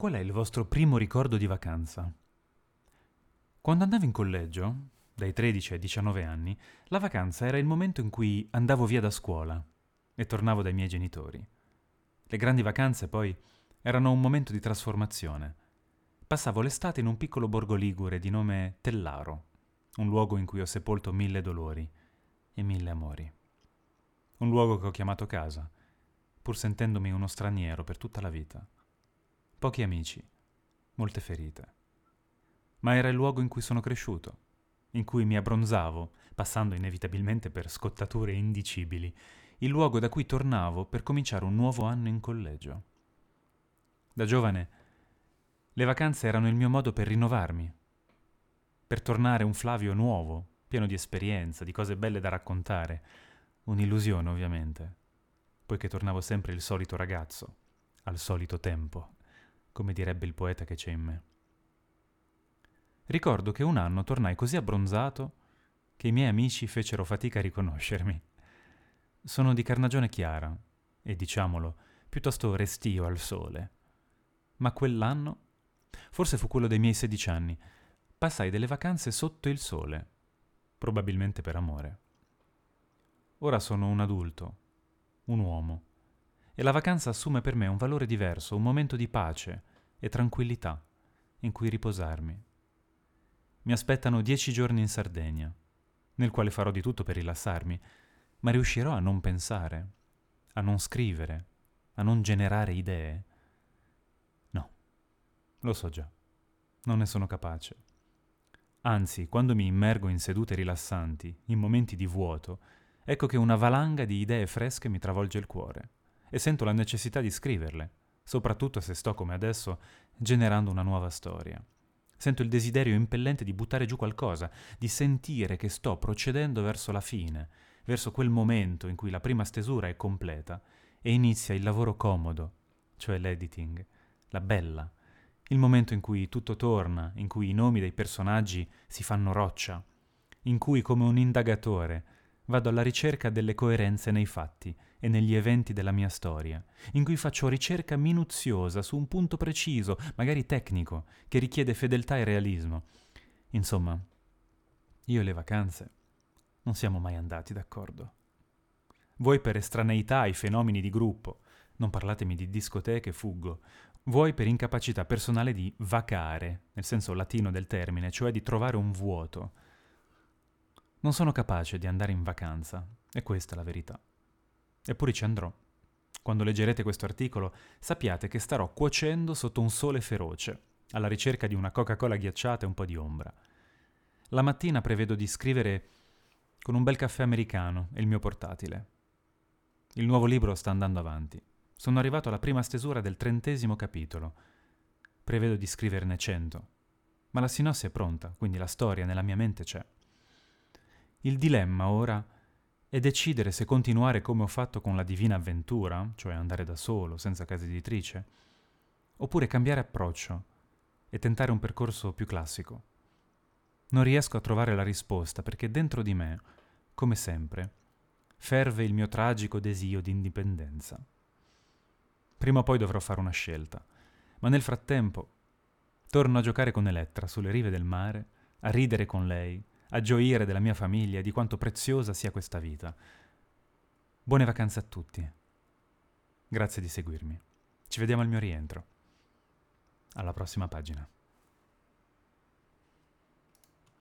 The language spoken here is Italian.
Qual è il vostro primo ricordo di vacanza? Quando andavo in collegio, dai 13 ai 19 anni, la vacanza era il momento in cui andavo via da scuola e tornavo dai miei genitori. Le grandi vacanze poi erano un momento di trasformazione. Passavo l'estate in un piccolo borgo ligure di nome Tellaro, un luogo in cui ho sepolto mille dolori e mille amori. Un luogo che ho chiamato casa, pur sentendomi uno straniero per tutta la vita. Pochi amici, molte ferite. Ma era il luogo in cui sono cresciuto, in cui mi abbronzavo, passando inevitabilmente per scottature indicibili, il luogo da cui tornavo per cominciare un nuovo anno in collegio. Da giovane, le vacanze erano il mio modo per rinnovarmi, per tornare un Flavio nuovo, pieno di esperienza, di cose belle da raccontare. Un'illusione, ovviamente, poiché tornavo sempre il solito ragazzo, al solito tempo come direbbe il poeta che c'è in me. Ricordo che un anno tornai così abbronzato che i miei amici fecero fatica a riconoscermi. Sono di carnagione chiara e, diciamolo, piuttosto restio al sole. Ma quell'anno, forse fu quello dei miei sedici anni, passai delle vacanze sotto il sole, probabilmente per amore. Ora sono un adulto, un uomo, e la vacanza assume per me un valore diverso, un momento di pace e tranquillità in cui riposarmi. Mi aspettano dieci giorni in Sardegna, nel quale farò di tutto per rilassarmi, ma riuscirò a non pensare, a non scrivere, a non generare idee? No, lo so già, non ne sono capace. Anzi, quando mi immergo in sedute rilassanti, in momenti di vuoto, ecco che una valanga di idee fresche mi travolge il cuore e sento la necessità di scriverle, soprattutto se sto come adesso generando una nuova storia. Sento il desiderio impellente di buttare giù qualcosa, di sentire che sto procedendo verso la fine, verso quel momento in cui la prima stesura è completa e inizia il lavoro comodo, cioè l'editing, la bella, il momento in cui tutto torna, in cui i nomi dei personaggi si fanno roccia, in cui come un indagatore vado alla ricerca delle coerenze nei fatti e negli eventi della mia storia, in cui faccio ricerca minuziosa su un punto preciso, magari tecnico, che richiede fedeltà e realismo. Insomma, io e le vacanze non siamo mai andati d'accordo. Vuoi per estraneità ai fenomeni di gruppo, non parlatemi di discoteche, fuggo, vuoi per incapacità personale di vacare, nel senso latino del termine, cioè di trovare un vuoto. Non sono capace di andare in vacanza, e questa è la verità. Eppure ci andrò. Quando leggerete questo articolo sappiate che starò cuocendo sotto un sole feroce, alla ricerca di una Coca-Cola ghiacciata e un po' di ombra. La mattina prevedo di scrivere con un bel caffè americano e il mio portatile. Il nuovo libro sta andando avanti. Sono arrivato alla prima stesura del trentesimo capitolo. Prevedo di scriverne cento. Ma la sinossi è pronta, quindi la storia nella mia mente c'è. Il dilemma ora è decidere se continuare come ho fatto con la divina avventura, cioè andare da solo, senza casa editrice, oppure cambiare approccio e tentare un percorso più classico. Non riesco a trovare la risposta perché dentro di me, come sempre, ferve il mio tragico desio di indipendenza. Prima o poi dovrò fare una scelta, ma nel frattempo torno a giocare con Elettra sulle rive del mare, a ridere con lei, a gioire della mia famiglia e di quanto preziosa sia questa vita. Buone vacanze a tutti. Grazie di seguirmi. Ci vediamo al mio rientro. Alla prossima pagina.